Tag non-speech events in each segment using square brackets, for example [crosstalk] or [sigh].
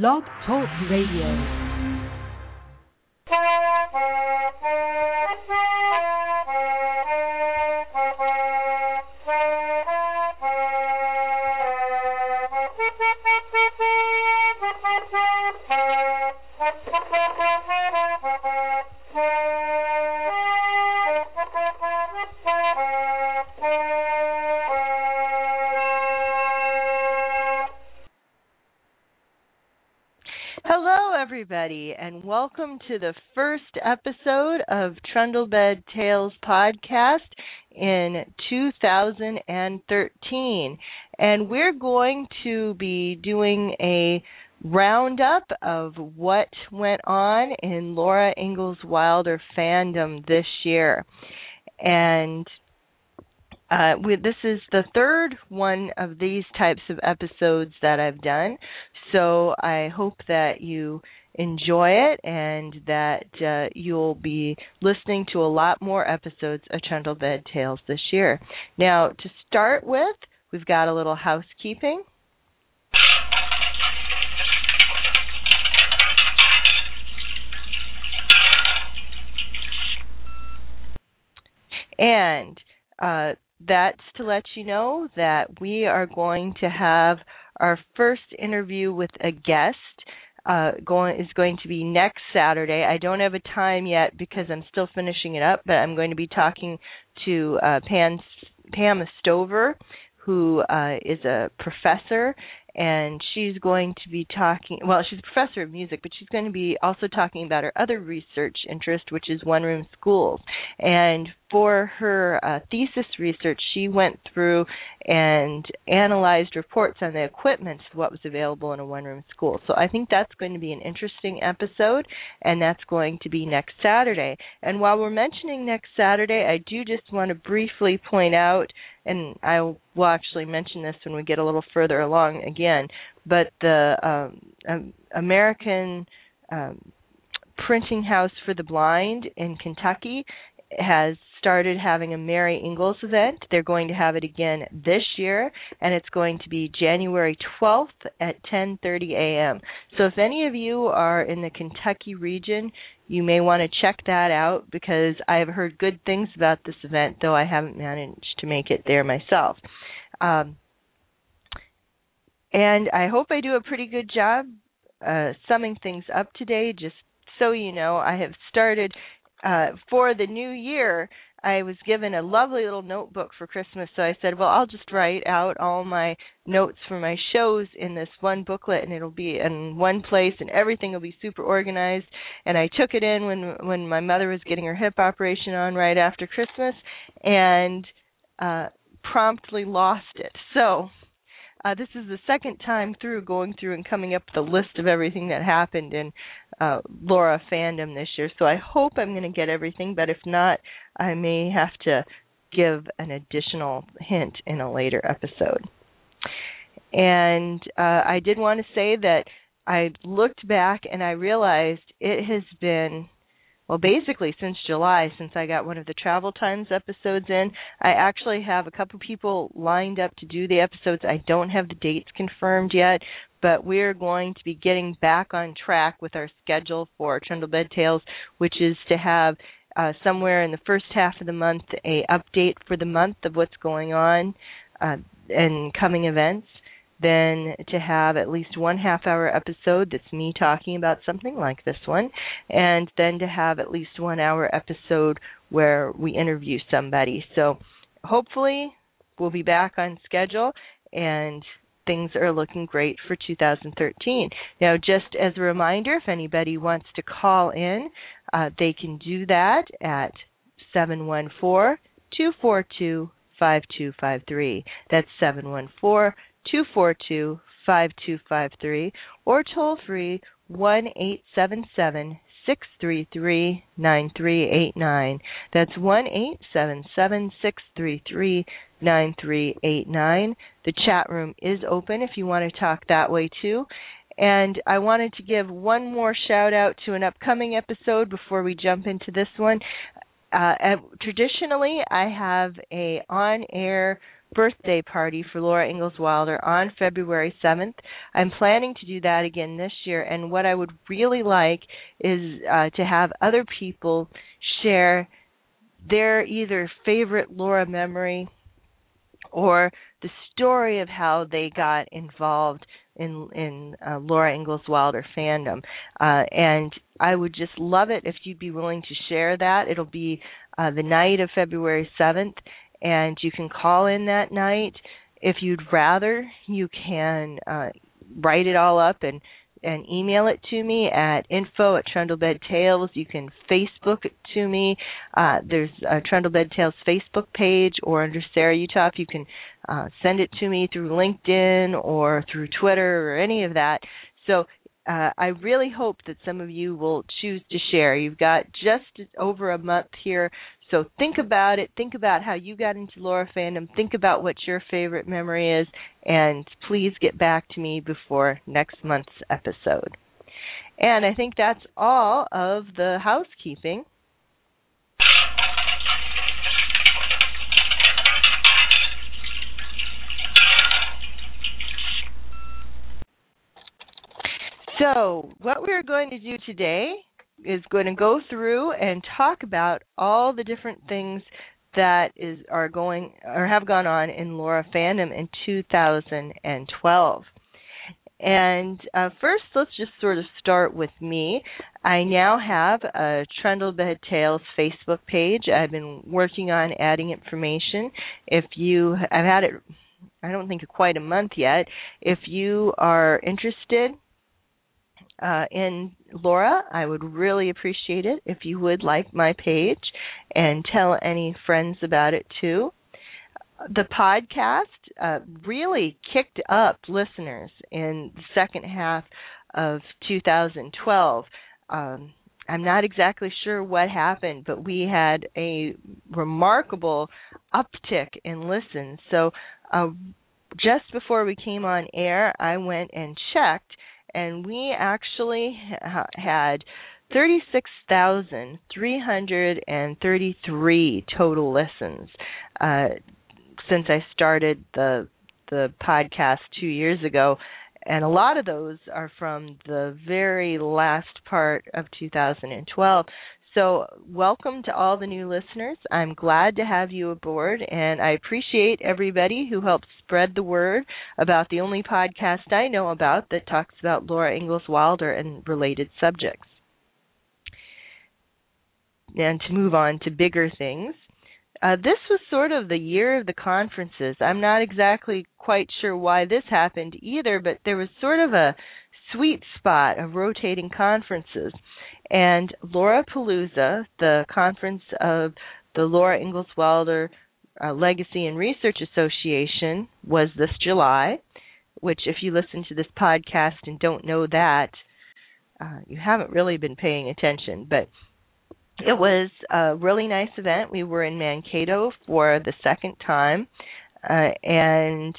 Blog Talk Radio. Everybody, and welcome to the first episode of Trundlebed Tales podcast in 2013. And we're going to be doing a roundup of what went on in Laura Ingalls Wilder fandom this year. And uh, we, this is the third one of these types of episodes that I've done. So I hope that you enjoy it and that uh, you'll be listening to a lot more episodes of Trundlebed Tales this year. Now, to start with, we've got a little housekeeping. And uh, that's to let you know that we are going to have our first interview with a guest uh, going is going to be next Saturday. I don't have a time yet because I'm still finishing it up, but I'm going to be talking to uh, Pam Pam Stover, who uh, is a professor and she's going to be talking well she's a professor of music but she's going to be also talking about her other research interest which is one room schools and for her uh, thesis research she went through and analyzed reports on the equipment what was available in a one room school. So i think that's going to be an interesting episode and that's going to be next saturday. And while we're mentioning next saturday i do just want to briefly point out and I will actually mention this when we get a little further along again, but the um, American um, Printing House for the Blind in Kentucky has started having a Mary Ingalls event. They're going to have it again this year, and it's going to be January 12th at 10:30 a.m. So if any of you are in the Kentucky region, you may want to check that out because I have heard good things about this event, though I haven't managed to make it there myself. Um, and I hope I do a pretty good job uh, summing things up today. Just so you know, I have started uh, for the new year. I was given a lovely little notebook for Christmas, so I said, "Well, I'll just write out all my notes for my shows in this one booklet, and it'll be in one place, and everything will be super organized." And I took it in when when my mother was getting her hip operation on right after Christmas, and uh, promptly lost it. So uh, this is the second time through going through and coming up with a list of everything that happened in uh, Laura fandom this year. So I hope I'm going to get everything, but if not, I may have to give an additional hint in a later episode. And uh, I did want to say that I looked back and I realized it has been well basically since July since I got one of the travel times episodes in I actually have a couple people lined up to do the episodes I don't have the dates confirmed yet but we're going to be getting back on track with our schedule for Trundlebed Tales which is to have uh, somewhere in the first half of the month a update for the month of what's going on uh, and coming events then to have at least one half hour episode that's me talking about something like this one, and then to have at least one hour episode where we interview somebody. So hopefully we'll be back on schedule and things are looking great for 2013. Now, just as a reminder, if anybody wants to call in, uh, they can do that at 714 242 5253. That's 714 242 5253 or toll free 1 877 633 9389. That's 1 877 633 9389. The chat room is open if you want to talk that way too. And I wanted to give one more shout out to an upcoming episode before we jump into this one. Uh, traditionally, I have a on-air birthday party for Laura Ingalls Wilder on February 7th. I'm planning to do that again this year, and what I would really like is uh, to have other people share their either favorite Laura memory or the story of how they got involved in in uh, Laura Ingalls Wilder fandom. Uh, and I would just love it if you'd be willing to share that. It'll be uh, the night of February 7th, and you can call in that night. If you'd rather, you can uh, write it all up and and email it to me at info at Trundlebed Tales. You can Facebook it to me. Uh, there's a Trundlebed Tales Facebook page, or under Sarah Uthoff, you can uh, send it to me through LinkedIn or through Twitter or any of that. So uh, I really hope that some of you will choose to share. You've got just over a month here, so think about it. Think about how you got into Laura fandom. Think about what your favorite memory is, and please get back to me before next month's episode. And I think that's all of the housekeeping. So, what we're going to do today is going to go through and talk about all the different things that is are going or have gone on in Laura fandom in 2012. And uh, first, let's just sort of start with me. I now have a Trundlebed Tales Facebook page. I've been working on adding information. If you, I've had it, I don't think quite a month yet. If you are interested uh, in Laura, I would really appreciate it if you would like my page and tell any friends about it too. The podcast uh, really kicked up listeners in the second half of 2012. Um, I'm not exactly sure what happened, but we had a remarkable uptick in listens. So, uh, just before we came on air, I went and checked, and we actually ha- had 36,333 total listens uh, since I started the the podcast 2 years ago. And a lot of those are from the very last part of 2012 so, welcome to all the new listeners. I'm glad to have you aboard, and I appreciate everybody who helps spread the word about the only podcast I know about that talks about Laura Ingalls Wilder and related subjects. And to move on to bigger things, uh, this was sort of the year of the conferences. I'm not exactly quite sure why this happened either, but there was sort of a sweet spot of rotating conferences. And Laurapalooza, the conference of the Laura Ingalls Wilder uh, Legacy and Research Association, was this July. Which, if you listen to this podcast and don't know that, uh, you haven't really been paying attention. But it was a really nice event. We were in Mankato for the second time, uh, and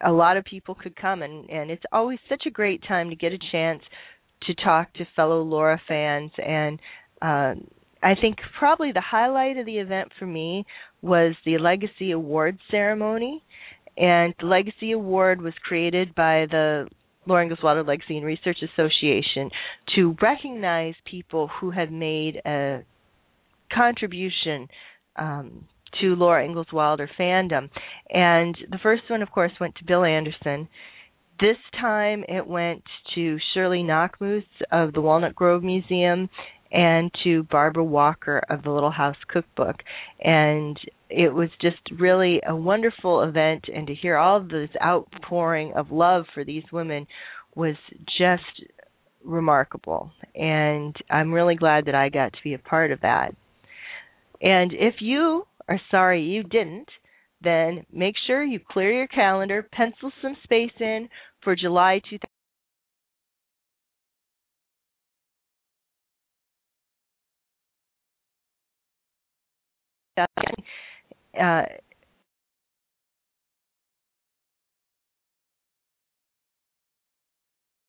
a lot of people could come and and it's always such a great time to get a chance to talk to fellow Laura fans and uh, I think probably the highlight of the event for me was the Legacy Award ceremony. And the Legacy Award was created by the Laura Ingalls Wilder Legacy and Research Association to recognize people who have made a contribution um, to Laura Ingalls Wilder fandom. And the first one, of course, went to Bill Anderson. This time it went to Shirley Knakmuhs of the Walnut Grove Museum and to Barbara Walker of the Little House Cookbook. And it was just really a wonderful event, and to hear all this outpouring of love for these women was just remarkable. And I'm really glad that I got to be a part of that. And if you are sorry you didn't, then make sure you clear your calendar, pencil some space in for July 2000. Uh,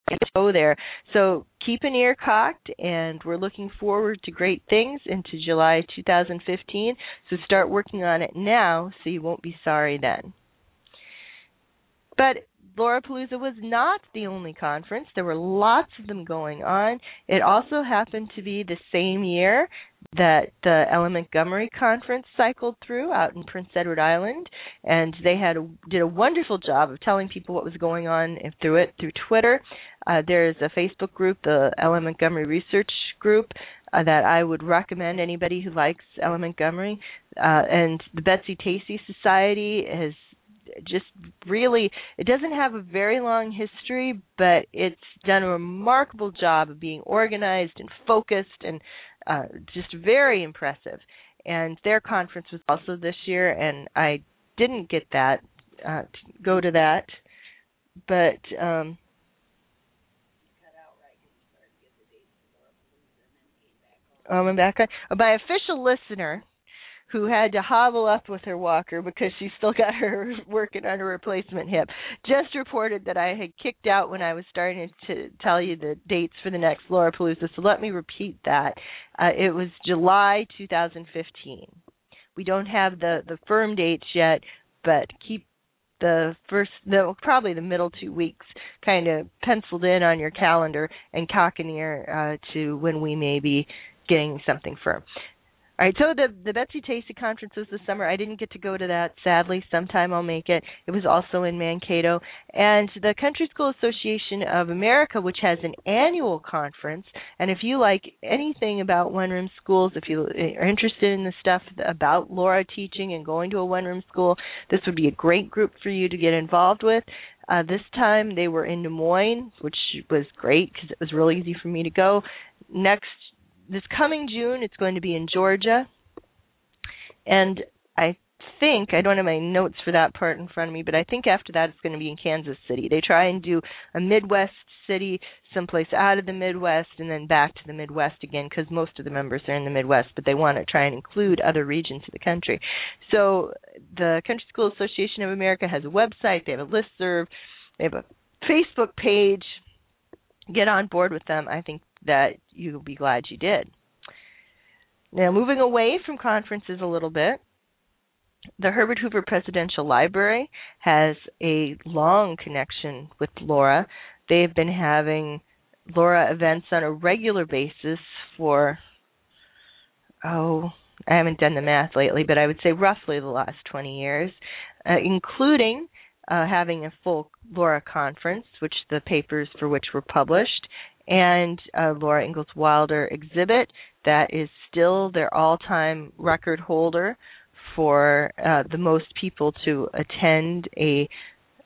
and go there. So keep an ear cocked, and we're looking forward to great things into July 2015. So start working on it now so you won't be sorry then. But Laurapalooza was not the only conference. There were lots of them going on. It also happened to be the same year that the L.M. Montgomery conference cycled through out in Prince Edward Island, and they had did a wonderful job of telling people what was going on through it through Twitter. Uh, there's a Facebook group, the L.M. Montgomery Research Group, uh, that I would recommend anybody who likes L.M. Montgomery. Uh, and the Betsy Tacy Society has just really it doesn't have a very long history but it's done a remarkable job of being organized and focused and uh, just very impressive and their conference was also this year and i didn't get that uh, to go to that but um um, I'm back on. My official listener who had to hobble up with her walker because she still got her [laughs] working on a replacement hip, just reported that I had kicked out when I was starting to tell you the dates for the next Laurapalooza. So let me repeat that. Uh, it was July 2015. We don't have the the firm dates yet, but keep the first no probably the middle two weeks kind of penciled in on your calendar and cock an ear uh, to when we may be getting something firm. All right, so the the Betsy Tacy conference was this summer. I didn't get to go to that, sadly. Sometime I'll make it. It was also in Mankato, and the Country School Association of America, which has an annual conference. And if you like anything about one-room schools, if you are interested in the stuff about Laura teaching and going to a one-room school, this would be a great group for you to get involved with. Uh, this time they were in Des Moines, which was great because it was really easy for me to go. Next this coming June, it's going to be in Georgia, and I think I don't have my notes for that part in front of me, but I think after that it's going to be in Kansas City. They try and do a Midwest city, someplace out of the Midwest, and then back to the Midwest again because most of the members are in the Midwest, but they want to try and include other regions of the country. So the Country School Association of America has a website, they have a list serve, they have a Facebook page. Get on board with them. I think that you'll be glad you did. Now, moving away from conferences a little bit, the Herbert Hoover Presidential Library has a long connection with Laura. They've been having Laura events on a regular basis for, oh, I haven't done the math lately, but I would say roughly the last 20 years, uh, including uh, having a full Laura conference, which the papers for which were published, and uh, Laura Ingalls Wilder exhibit that is still their all-time record holder for uh, the most people to attend a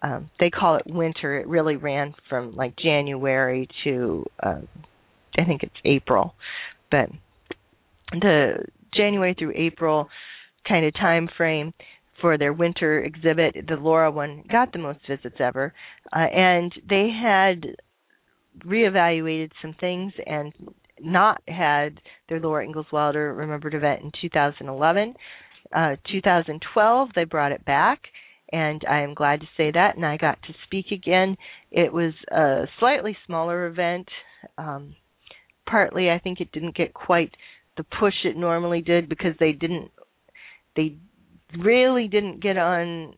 um, they call it winter. It really ran from like January to uh, I think it's April, but the January through April kind of time frame for their winter exhibit. The Laura one got the most visits ever, uh, and they had reevaluated some things and not had their Laura Ingalls Wilder Remembered event in 2011. Uh, 2012, they brought it back, and I am glad to say that. And I got to speak again. It was a slightly smaller event. Um, partly, I think it didn't get quite the push it normally did because they didn't. They really didn't get on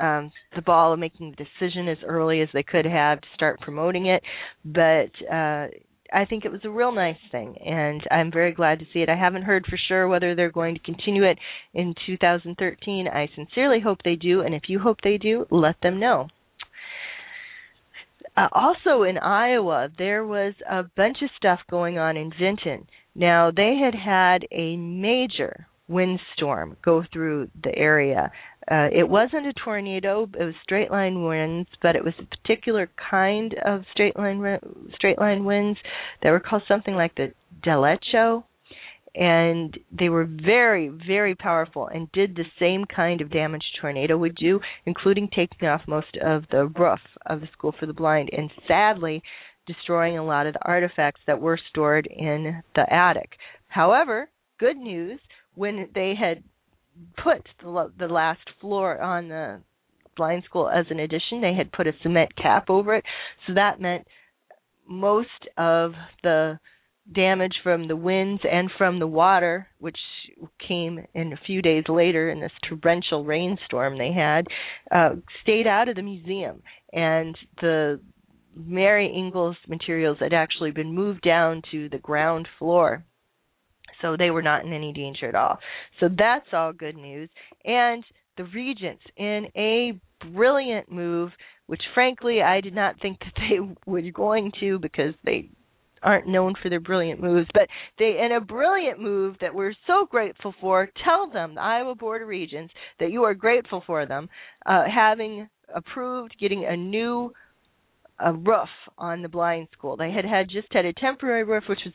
um, the ball of making the decision as early as they could have to start promoting it. But uh, I think it was a real nice thing, and I'm very glad to see it. I haven't heard for sure whether they're going to continue it in 2013. I sincerely hope they do, and if you hope they do, let them know. Uh, also in Iowa, there was a bunch of stuff going on in Vinton. Now, they had had a major windstorm go through the area. Uh, it wasn't a tornado; it was straight line winds, but it was a particular kind of straight line straight line winds that were called something like the derecho, and they were very very powerful and did the same kind of damage tornado would do, including taking off most of the roof of the school for the blind, and sadly destroying a lot of the artifacts that were stored in the attic. However, good news when they had put the, the last floor on the blind school as an addition. They had put a cement cap over it, so that meant most of the damage from the winds and from the water, which came in a few days later in this torrential rainstorm they had, uh, stayed out of the museum. And the Mary Ingalls materials had actually been moved down to the ground floor. So they were not in any danger at all. So that's all good news. And the Regents, in a brilliant move, which frankly I did not think that they [laughs] were going to because they aren't known for their brilliant moves, but they in a brilliant move that we're so grateful for, tell them the Iowa Board of Regents that you are grateful for them uh, having approved getting a new a roof on the blind school. They had had just had a temporary roof, which was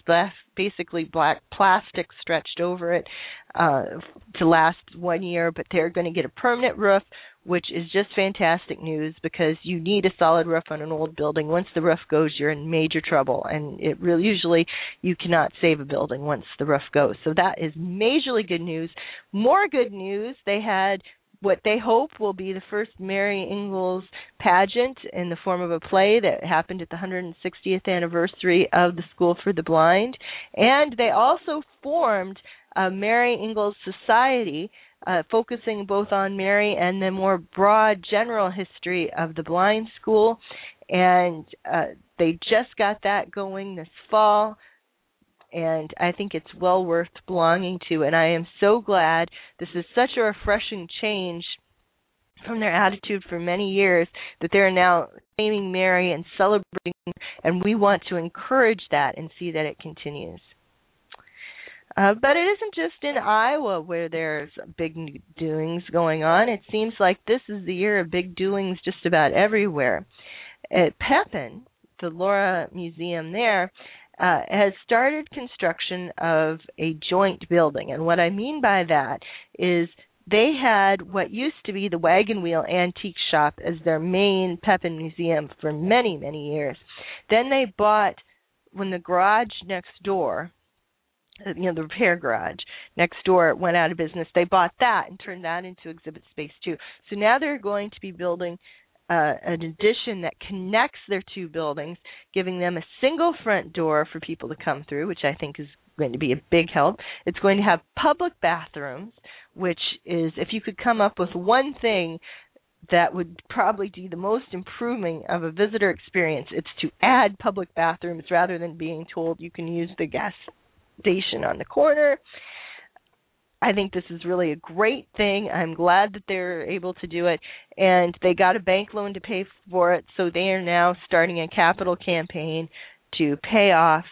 basically black plastic stretched over it uh, to last one year. But they're going to get a permanent roof, which is just fantastic news because you need a solid roof on an old building. Once the roof goes, you're in major trouble, and it really usually you cannot save a building once the roof goes. So that is majorly good news. More good news, they had what they hope will be the first Mary Ingalls pageant in the form of a play that happened at the 160th anniversary of the School for the Blind. And they also formed a Mary Ingalls Society, uh, focusing both on Mary and the more broad general history of the blind school. And uh, they just got that going this fall and I think it's well worth belonging to. And I am so glad this is such a refreshing change from their attitude for many years that they're now naming Mary and celebrating, and we want to encourage that and see that it continues. Uh, but it isn't just in Iowa where there's big doings going on. It seems like this is the year of big doings just about everywhere. At Pepin, the Laura Museum there, uh, has started construction of a joint building. And what I mean by that is they had what used to be the Wagon Wheel Antique Shop as their main Pepin museum for many, many years. Then they bought, when the garage next door, uh, you know, the repair garage next door went out of business, they bought that and turned that into exhibit space too. So now they're going to be building uh, an addition that connects their two buildings, giving them a single front door for people to come through, which I think is going to be a big help. It's going to have public bathrooms, which is if you could come up with one thing that would probably do the most improving of a visitor experience, it's to add public bathrooms rather than being told you can use the gas station on the corner. I think this is really a great thing. I'm glad that they're able to do it. And they got a bank loan to pay for it, so they are now starting a capital campaign to pay off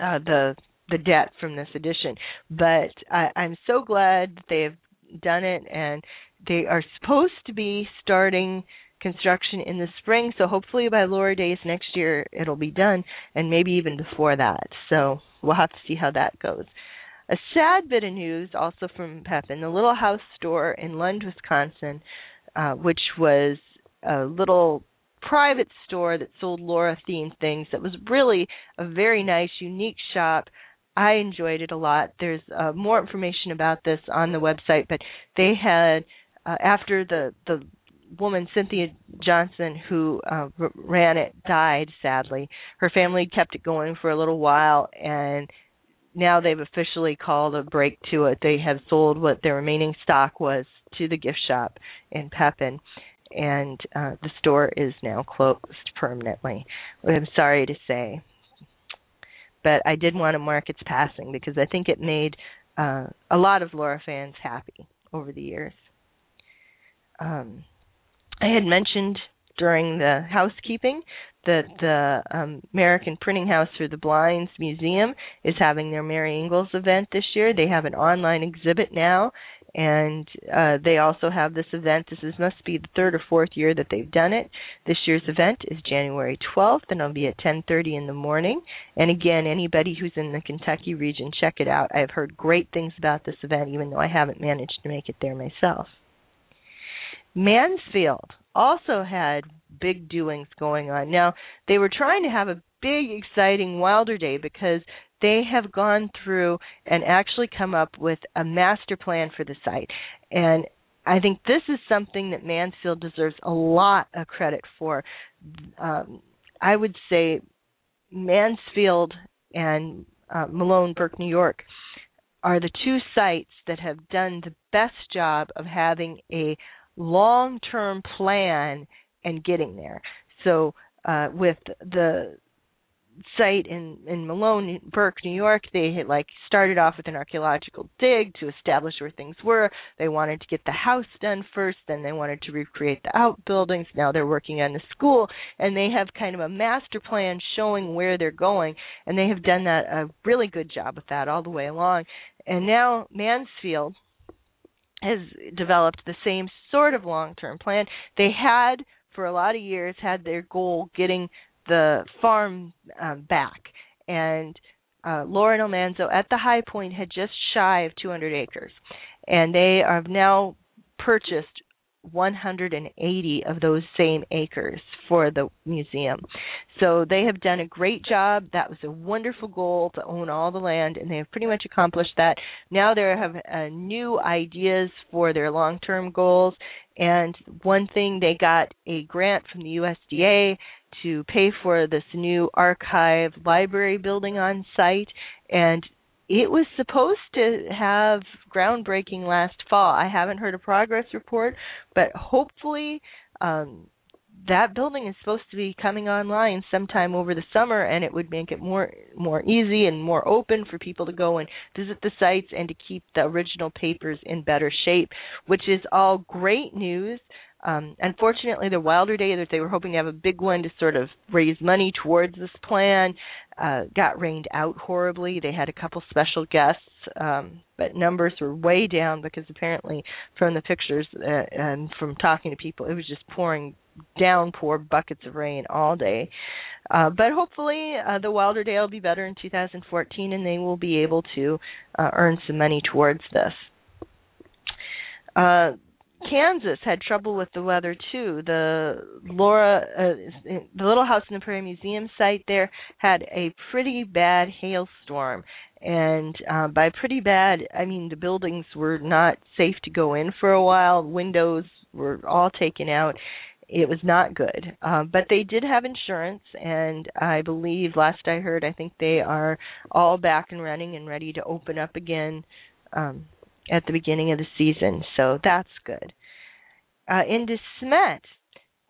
uh, the the debt from this edition. But I, I'm so glad that they have done it, and they are supposed to be starting construction in the spring. So hopefully by Laura Days next year it'll be done, and maybe even before that. So we'll have to see how that goes. A sad bit of news also from Pepin, the little house store in Lund, Wisconsin, uh, which was a little private store that sold Laura themed things that was really a very nice, unique shop. I enjoyed it a lot. There's uh, more information about this on the website, but they had uh, after the the woman Cynthia Johnson who uh, r- ran it died sadly. Her family kept it going for a little while and now they've officially called a break to it. They have sold what their remaining stock was to the gift shop in Pepin, and uh, the store is now closed permanently. I'm sorry to say, but I did want to mark its passing because I think it made uh, a lot of Laura fans happy over the years. Um, I had mentioned during the housekeeping that the um, American Printing House for the Blinds Museum is having their Mary Ingalls event this year. They have an online exhibit now, and uh, they also have this event. This is, must be the third or fourth year that they've done it. This year's event is January 12th, and it'll be at 10:30 in the morning. And again, anybody who's in the Kentucky region, check it out. I've heard great things about this event, even though I haven't managed to make it there myself. Mansfield also had big doings going on. Now, they were trying to have a big, exciting Wilder Day because they have gone through and actually come up with a master plan for the site. And I think this is something that Mansfield deserves a lot of credit for. Um, I would say Mansfield and uh, Malone Burke, New York, are the two sites that have done the best job of having a long-term plan and getting there. So uh, with the site in in Malone, Burke, New York, they had like started off with an archaeological dig to establish where things were. They wanted to get the house done first, then they wanted to recreate the outbuildings. Now they're working on the school, and they have kind of a master plan showing where they're going, and they have done that a really good job with that all the way along. And now Mansfield has developed the same sort of long-term plan. They had for a lot of years had their goal getting the farm um, back, and uh, Laura and Almanzo at the high point had just shy of 200 acres, and they have now purchased 180 of those same acres for the museum. So they have done a great job. That was a wonderful goal to own all the land, and they have pretty much accomplished that. Now they have uh, new ideas for their long term goals. And one thing, they got a grant from the USDA to pay for this new archive library building on site and it was supposed to have groundbreaking last fall. I haven't heard a progress report, but hopefully um that building is supposed to be coming online sometime over the summer and it would make it more more easy and more open for people to go and visit the sites and to keep the original papers in better shape which is all great news um, unfortunately, the Wilder Day that they were hoping to have a big one to sort of raise money towards this plan uh, got rained out horribly. They had a couple special guests, um, but numbers were way down because apparently, from the pictures uh, and from talking to people, it was just pouring downpour buckets of rain all day. Uh, but hopefully, uh, the Wilder Day will be better in 2014, and they will be able to uh, earn some money towards this. Uh, Kansas had trouble with the weather too. The Laura, uh, the Little House in the Prairie Museum site there had a pretty bad hailstorm, and uh, by pretty bad, I mean the buildings were not safe to go in for a while. Windows were all taken out. It was not good, uh, but they did have insurance, and I believe last I heard, I think they are all back and running and ready to open up again. Um, at the beginning of the season, so that's good. Uh, in DeSmet,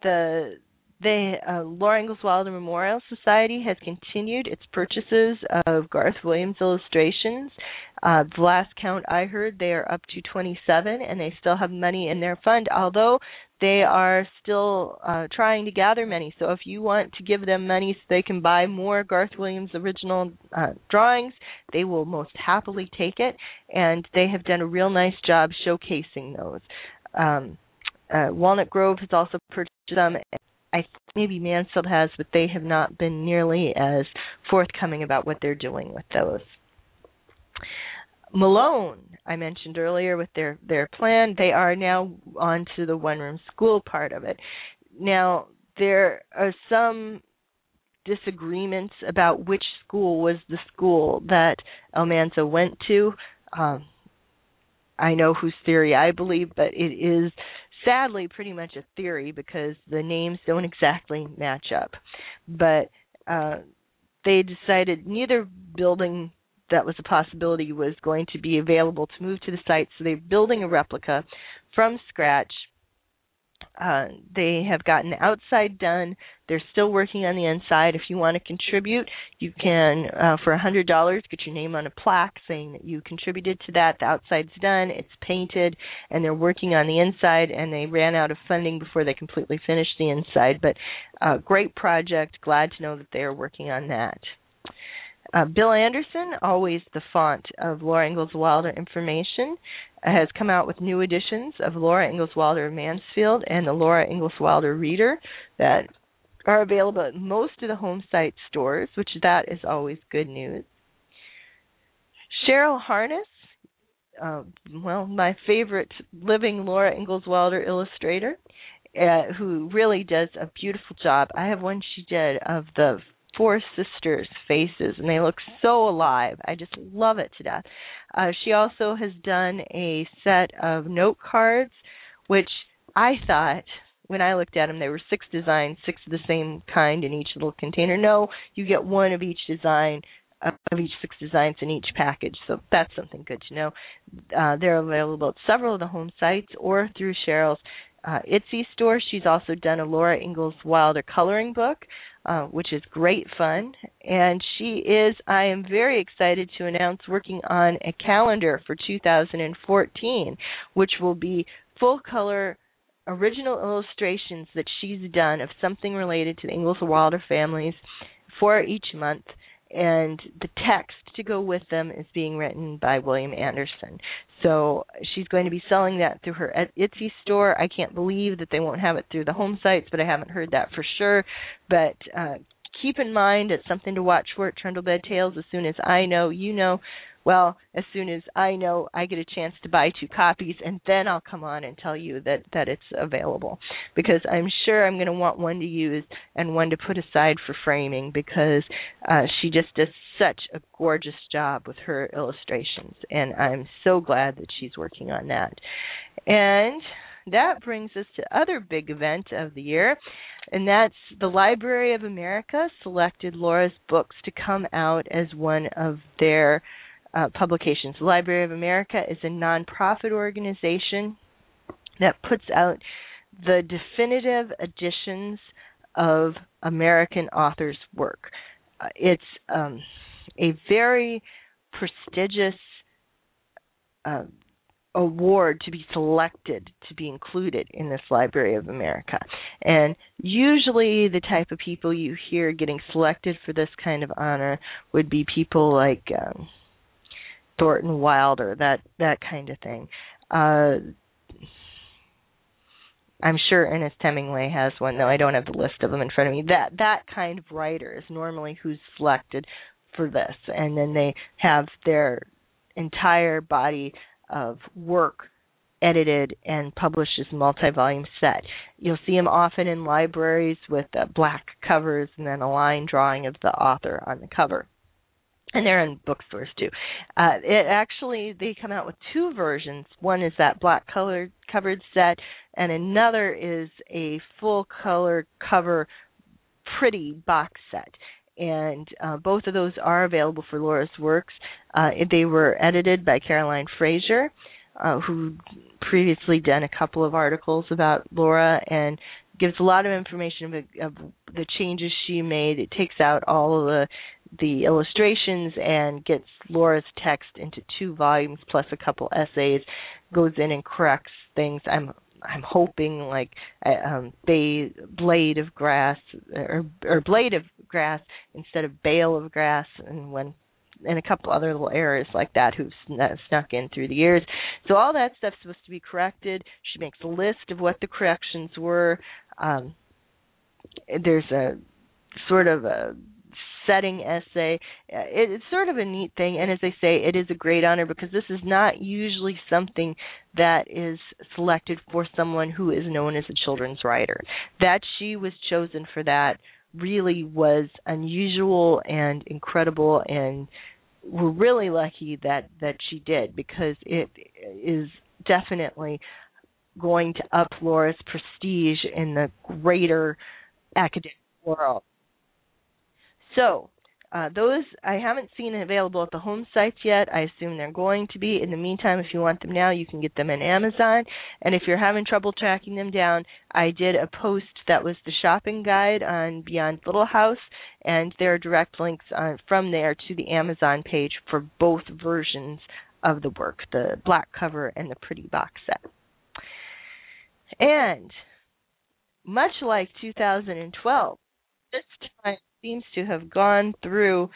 the the uh, Laura Wilder Memorial Society has continued its purchases of Garth Williams illustrations. Uh, the last count I heard, they are up to 27, and they still have money in their fund, although they are still uh, trying to gather money. So if you want to give them money so they can buy more Garth Williams original uh, drawings, they will most happily take it, and they have done a real nice job showcasing those. Um, uh, Walnut Grove has also purchased them. I think maybe Mansfield has, but they have not been nearly as forthcoming about what they're doing with those. Malone, I mentioned earlier with their their plan, they are now on to the one room school part of it. Now there are some disagreements about which school was the school that Almanzo went to. Um, I know whose theory I believe, but it is sadly pretty much a theory because the names don't exactly match up. But uh, they decided neither building that was a possibility was going to be available to move to the site, so they're building a replica from scratch uh, they have gotten the outside done. They're still working on the inside. If you want to contribute, you can uh, for a hundred dollars get your name on a plaque saying that you contributed to that. The outside's done. It's painted, and they're working on the inside. And they ran out of funding before they completely finished the inside. But uh, great project. Glad to know that they are working on that. Uh, Bill Anderson, always the font of Laura Ingalls Wilder information, has come out with new editions of Laura Ingalls Wilder of Mansfield and the Laura Ingalls Wilder Reader that are available at most of the home site stores, which that is always good news. Cheryl Harness, uh, well, my favorite living Laura Ingalls Wilder illustrator, uh, who really does a beautiful job. I have one she did of the four sisters' faces, and they look so alive. I just love it to death. Uh, she also has done a set of note cards, which I thought when I looked at them, there were six designs, six of the same kind in each little container. No, you get one of each design of each six designs in each package. So that's something good to know. Uh, they're available at several of the home sites or through Cheryl's uh, Etsy store. She's also done a Laura Ingalls Wilder coloring book, uh, which is great fun. And she is, I am very excited to announce, working on a calendar for 2014, which will be full color original illustrations that she's done of something related to the Ingalls Wilder families for each month and the text to go with them is being written by William Anderson. So she's going to be selling that through her Etsy store. I can't believe that they won't have it through the home sites, but I haven't heard that for sure. But uh, keep in mind it's something to watch for at Trundlebed Tales. As soon as I know, you know, well, as soon as I know I get a chance to buy two copies, and then I'll come on and tell you that that it's available because I'm sure I'm going to want one to use and one to put aside for framing because uh, she just does such a gorgeous job with her illustrations, and I'm so glad that she's working on that. And that brings us to other big event of the year and that's the Library of America selected Laura's books to come out as one of their uh, publications. The Library of America is a nonprofit organization that puts out the definitive editions of American authors' work. Uh, it's um, a very prestigious uh, award to be selected to be included in this Library of America. And usually, the type of people you hear getting selected for this kind of honor would be people like um, Thornton Wilder, that that kind of thing. Uh, I'm sure Ernest Hemingway has one, though I don't have the list of them in front of me. That that kind of writer is normally who's selected for this, and then they have their entire body of work edited and published as a multi-volume set. You'll see them often in libraries with uh, black covers and then a line drawing of the author on the cover and they're in bookstores too. Uh, it actually they come out with two versions. One is that black colored covered set, and another is a full color cover pretty box set. And uh, both of those are available for Laura's works. Uh, they were edited by Caroline Fraser, uh, who previously done a couple of articles about Laura and gives a lot of information of, of the changes she made. It takes out all of the the illustrations and gets Laura's text into two volumes plus a couple essays, goes in and corrects things. I'm I'm hoping like um blade of grass or or blade of grass instead of bale of grass and when and a couple other little errors like that who've snuck in through the years. So all that stuff's supposed to be corrected. She makes a list of what the corrections were. Um, there's a sort of a setting essay. Uh, it's sort of a neat thing, and as I say, it is a great honor because this is not usually something that is selected for someone who is known as a children's writer. That she was chosen for that really was unusual and incredible and we're really lucky that that she did because it is definitely going to up Laura's prestige in the greater academic world. So uh, those I haven't seen available at the home sites yet. I assume they're going to be. In the meantime, if you want them now, you can get them on Amazon. And if you're having trouble tracking them down, I did a post that was the shopping guide on Beyond Little House, and there are direct links uh, from there to the Amazon page for both versions of the work, the black cover and the pretty box set. And much like 2012, this time seems to have gone through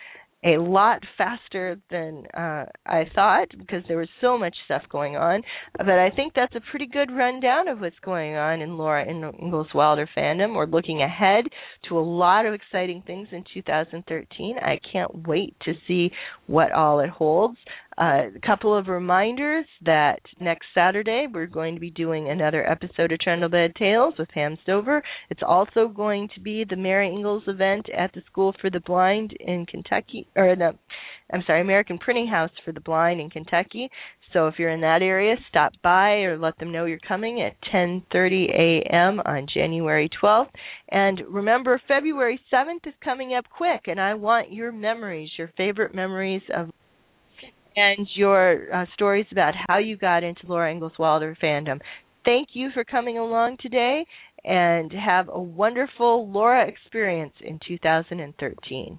a lot faster than uh, I thought because there was so much stuff going on. But I think that's a pretty good rundown of what's going on in Laura Ingalls Wilder fandom. We're looking ahead to a lot of exciting things in 2013. I can't wait to see what all it holds. Uh, a couple of reminders that next Saturday we're going to be doing another episode of Trundlebed Tales with Pam Stover. It's also going to be the Mary Ingalls event at the School for the Blind in Kentucky, or the, I'm sorry, American Printing House for the Blind in Kentucky. So if you're in that area, stop by or let them know you're coming at 10:30 a.m. on January 12th. And remember, February 7th is coming up quick, and I want your memories, your favorite memories of and your uh, stories about how you got into Laura Ingalls Wilder fandom. Thank you for coming along today and have a wonderful Laura experience in 2013.